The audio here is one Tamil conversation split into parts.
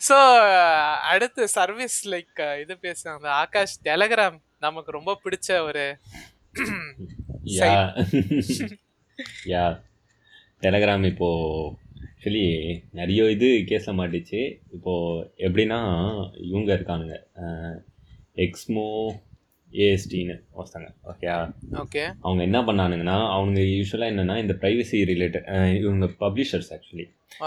ஸோ அடுத்து சர்வீஸ் லைக் இது பேசுறாங்க ஆகாஷ் டெலகிராம் நமக்கு ரொம்ப பிடிச்ச ஒரு யா. யா. டெலகிராம் இப்போ ஆக்சுவலி நிறைய இது கேஸ மாட்டிச்சு. இப்போ எப்படின்னா இவங்க இருக்கானுங்க. எக்ஸ்மோ ஏஎஸ்டின்னு ஒருத்தங்க. ஓகே ஓகே அவங்க என்ன பண்ணானுங்கன்னா அவங்க யூஸ்வலாக என்னென்னா இந்த ப்ரைவசி ரிலேட்டட் இவங்க பப்ளிஷர்ஸ் ஆக்சுவலி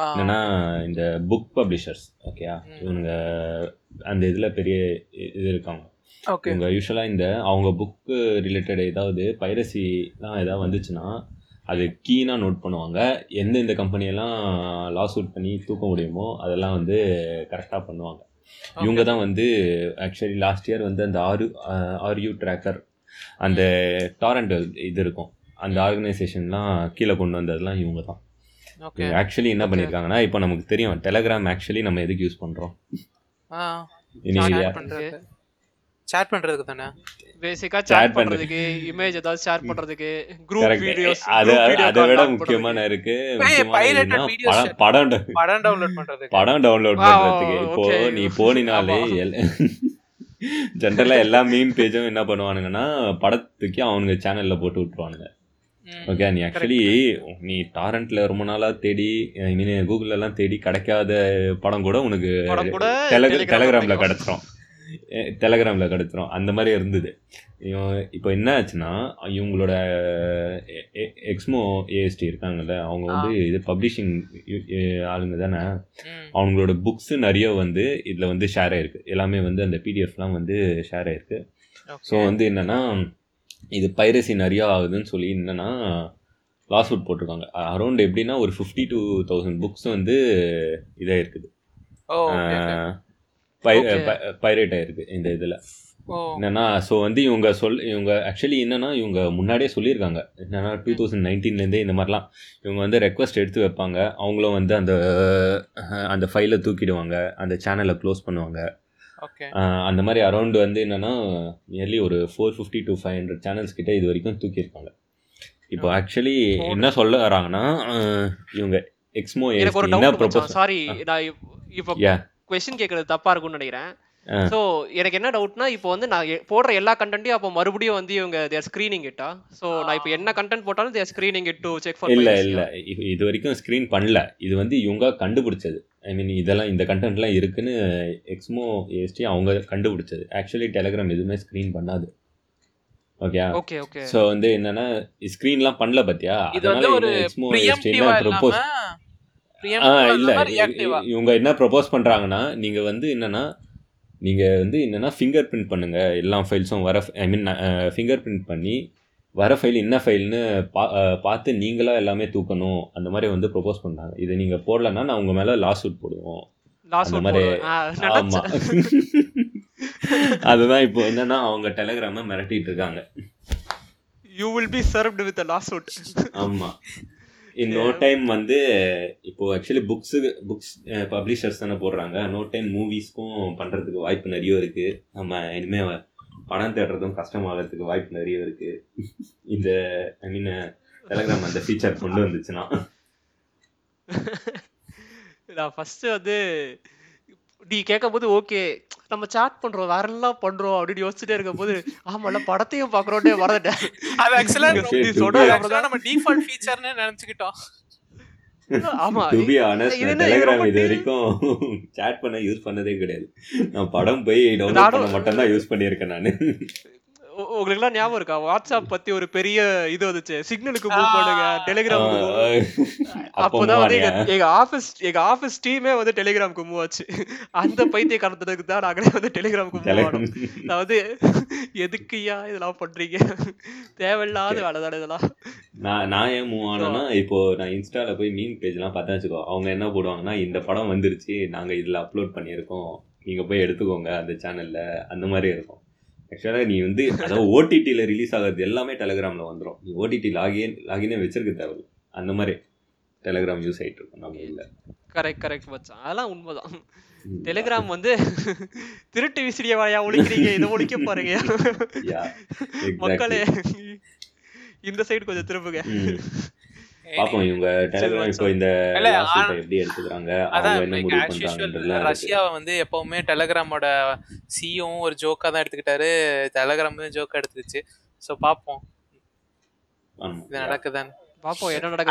என்னன்னா இந்த புக் பப்ளிஷர்ஸ் ஓகேயா? ம். இவங்க அந்த இதில் பெரிய இது இருக்காங்க. ஓகே. இவங்க யூஸ்வலாக இந்த அவங்க புக்கு ரிலேட்டட் ஏதாவது பைரசிலாம் ஏதாவது வந்துச்சுன்னா அது கீனாக நோட் பண்ணுவாங்க. எந்தெந்த கம்பெனியெல்லாம் லாஸ் அவுட் பண்ணி தூக்க முடியுமோ அதெல்லாம் வந்து கரெக்டாக பண்ணுவாங்க. இவங்க தான் வந்து ஆக்சுவலி லாஸ்ட் இயர் வந்து அந்த ஆரு ஆர்யூ ட்ராக்கர் அந்த டாரண்ட் இது இருக்கும். அந்த ஆர்கனைசேஷன்லாம் கீழே கொண்டு வந்ததெல்லாம் இவங்க தான். ஆக்சுவலி என்ன பண்ணியிருக்காங்கன்னா இப்போ நமக்கு தெரியும் டெலகிராம் ஆக்சுவலி நம்ம எதுக்கு யூஸ் பண்ணுறோம் சேட் பண்றதுக்கு தானே? பேசிக்கா பண்றது. பண்றதுக்கு இமேஜ் ஏதாவது ஷேர் பண்றதுக்கு குரூப் வீடியோஸ் அது அதை விட முக்கியமான இருக்கு படம் படம் டவுன்லோட் பண்றதுக்கு படம் டவுன்லோட் பண்றதுக்கு. இப்போ. நீ போனினாலே. ஜென்ரலா எல்லா மீன் பேஜும் என்ன பண்ணுவானுங்கன்னா படத்துக்கு அவனுங்க சேனல்ல போட்டு விட்டுருவானுங்க. ஓகே நீ ஆக்சுவலி நீ டாரண்ட்ல ரொம்ப நாளா தேடி ஐ மீன் கூகுள்ல எல்லாம் தேடி கிடைக்காத படம் கூட உனக்கு டெலகிராம்ல. கிடச்சிரும். டெலகிராம்ல கிடச்சிரும். அந்த மாதிரி இருந்தது. இப்போ என்ன ஆச்சுன்னா இவங்களோட எக்ஸ்மோ ஏஎஸ்டி இருக்காங்கல்ல அவங்க வந்து இது பப்ளிஷிங் ஆளுங்க தானே. அவங்களோட புக்ஸ் நிறைய வந்து இதில் வந்து ஷேர் ஆயிருக்கு. எல்லாமே வந்து அந்த பிடிஎஃப்லாம் வந்து ஷேர் ஆயிருக்கு. ஸோ. வந்து என்னன்னா இது பைரசி நிறையா ஆகுதுன்னு சொல்லி என்னன்னா லாஸ் அவுட் போட்டிருக்காங்க. அரௌண்ட் எப்படின்னா ஒரு ஃபிஃப்டி டூ தௌசண்ட் புக்ஸ் வந்து இதாக இருக்குது. பைரேட் ஆயிருக்கு இந்த இதில். என்னன்னா ஸோ வந்து இவங்க சொல் இவங்க ஆக்சுவலி என்னன்னா இவங்க முன்னாடியே சொல்லியிருக்காங்க. என்னன்னா டூ தௌசண்ட் நைன்டீன்லேருந்தே இந்த மாதிரிலாம் இவங்க வந்து ரெக்வஸ்ட் எடுத்து வைப்பாங்க. அவங்களும் வந்து அந்த அந்த ஃபைலை தூக்கிடுவாங்க. அந்த சேனலை க்ளோஸ் பண்ணுவாங்க. அந்த மாதிரி அரௌண்ட் வந்து என்னன்னா நியர்லி ஒரு four fifty to five hundred channels கிட்ட இது வரைக்கும் தூக்கியிருக்காங்க. இப்போ ஆக்சுவலி என்ன சொல்ல வராங்கன்னா இவங்க எக்ஸ்மோ என்ன ப்ரொபோஸ் சாரி நான் இப்போ கொஸ்டின் கேட்கறது தப்பா இருக்கும்னு நினைக்கிறேன். ஸோ எனக்கு என்ன டவுட்னா இப்போ வந்து நான் போடுற எல்லா கண்டென்ட்டையும் அப்போ மறுபடியும் வந்து இவங்க தேர் ஸ்க்ரீனிங் இட்டா ஸோ நான் இப்போ என்ன கண்டென்ட் போட்டாலும் they're screening it to check for இல்ல இல்ல. இது வரைக்கும் ஸ்க்ரீன் பண்ணல. இது வந்து இவங்க கண்டுபிடிச்சது. ஐ மீன் இதெல்லாம் இந்த கண்டென்ட்லாம் இருக்குன்னு எக்ஸ்மோ ஏஎஸ்டி அவங்க கண்டுபிடிச்சது. ஆக்சுவலி டெலிகிராம் எதுவுமே ஸ்க்ரீன் பண்ணாது. ஓகே ஓகே ஓகே ஸோ வந்து என்னன்னா ஸ்க்ரீன்லாம் பண்ணல பாத்தியா? இது வந்து ஒரு எக்ஸ்மோ இல்லாம ப்ரொபோஸ் ஆ இல்ல. இவங்க என்ன ப்ரொபோஸ் பண்றாங்கன்னா நீங்க வந்து என்னன்னா நீங்க வந்து என்னன்னா ஃபிங்கர் பிரிண்ட் பண்ணுங்க. எல்லா ஃபைல்ஸும் வர ஐ மீன் ஃபிங்கர் பிரிண்ட் பண்ணி வர ஃபைல் என்ன ஃபைல்னு பா பார்த்து நீங்களா எல்லாமே தூக்கணும். அந்த மாதிரி வந்து ப்ரொபோஸ் பண்ணாங்க இதை நீங்க போடலன்னா நான் உங்க மேல லாஸ் அவுட் போடுவோம். அந்த மாதிரி ஆமா. அதுதான் இப்போ என்னன்னா அவங்க டெலிகிராம மிரட்டிட்டு இருக்காங்க. You will be served with lost out ஆமா. இன் நோ டைம் வந்து இப்போ ஆக்சுவலி புக்ஸு புக்ஸ் பப்ளிஷர்ஸ் தானே போடுறாங்க. நோ டைம் மூவிஸ்க்கும் பண்றதுக்கு வாய்ப்பு நிறைய இருக்கு. நம்ம இனிமே வ- பணம் தேடுறதும் கஷ்டமாகறதுக்கு வாய்ப்பு நிறைய இருக்கு. இந்த ஐ மீன் டெலகிராம் அந்த ஃபீச்சர் கொண்டு வந்துச்சுன்னா. நான் ஃபர்ஸ்ட் வந்து நீ கேட்கும்போது ஓகே நம்ம சாட் பண்றோம் வேற எல்லாம் பண்றோம்? அப்படின்னு யோசிச்சுட்டே இருக்கும்போது ஆமால படத்தையும் பாக்குறோன்னே மறந்துட்டேன். அது ஆக்சுவலா நீ அப்புறம் நம்ம டிஃபால்ட் ஃபீச்சர்னு நினைச்சுக்கிட்டோம். ஆமா டு பி இது டெலகிராம். வரைக்கும் சேட் பண்ண யூஸ் பண்ணதே கிடையாது. நான் படம் போய் டவுன்லோட் பண்ண மட்டும் தான் யூஸ் பண்ணியிருக்கேன் நான். உங்களுக்கு எல்லாம் ஞாபகம் இருக்கா? வாட்ஸ்அப் பத்தி ஒரு பெரிய இது வந்துச்சு. சிக்னலுக்கு மூவ் பண்ணுங்க டெலிகிராமுக்கு அப்போதான் வந்து எங்க எங்க ஆபீஸ் எங்க ஆபீஸ் டீமே வந்து டெலிகிராமுக்கு மூவ் ஆச்சு. அந்த பைத்திய காரணத்துக்கு தான் நாங்களே வந்து டெலிகிராமுக்கு மூவ் ஆனோம். நான் வந்து எதுக்குயா இதெல்லாம் பண்றீங்க? தேவையில்லாத வேலை தானே இதெல்லாம். நான் நான் ஏன் மூவ் ஆனேன்னா இப்போ நான் இன்ஸ்டால போய் மீன் பேஜ்லாம் பார்த்தா வச்சுக்கோ. அவங்க என்ன போடுவாங்கன்னா இந்த படம் வந்துருச்சு நாங்க இதுல அப்லோட் பண்ணியிருக்கோம். நீங்க போய் எடுத்துக்கோங்க அந்த சேனல்ல அந்த மாதிரி இருக்கும். ஆக்சுவலாக நீ வந்து அதாவது ஓடிடியில் ரிலீஸ் ஆகிறது எல்லாமே டெலகிராமில் வந்துடும் நீ ஓடிடி லாகின் லாகினே வச்சிருக்க தேவையில்ல. அந்த மாதிரி டெலகிராம் யூஸ் ஆகிட்டு இருக்கும். நம்ம இல்லை. கரெக்ட் கரெக்ட் மச்சான். அதெல்லாம் உண்மைதான். டெலிகிராம் வந்து திருட்டு விசிறிய வாயா ஒழிக்கிறீங்க. இதை ஒழிக்க பாருங்க. மக்களே இந்த சைடு கொஞ்சம் திரும்புங்க. பாப்போம் இவங்க டெலிகிராம் இப்போ இந்த எப்படி எடுத்துக்கிறாங்க அதான் ரஷ்யாவை வந்து எப்பவுமே டெலகிராமோட சியும் ஒரு ஜோக்கா தான் எடுத்துக்கிட்டாரு. டெலகிராம் ஜோக்கா எடுத்துக்கிச்சு. ஸோ பார்ப்போம் ஆமா. இது நடக்குதான்னு. பாப்போம் என்ன நடக்குது?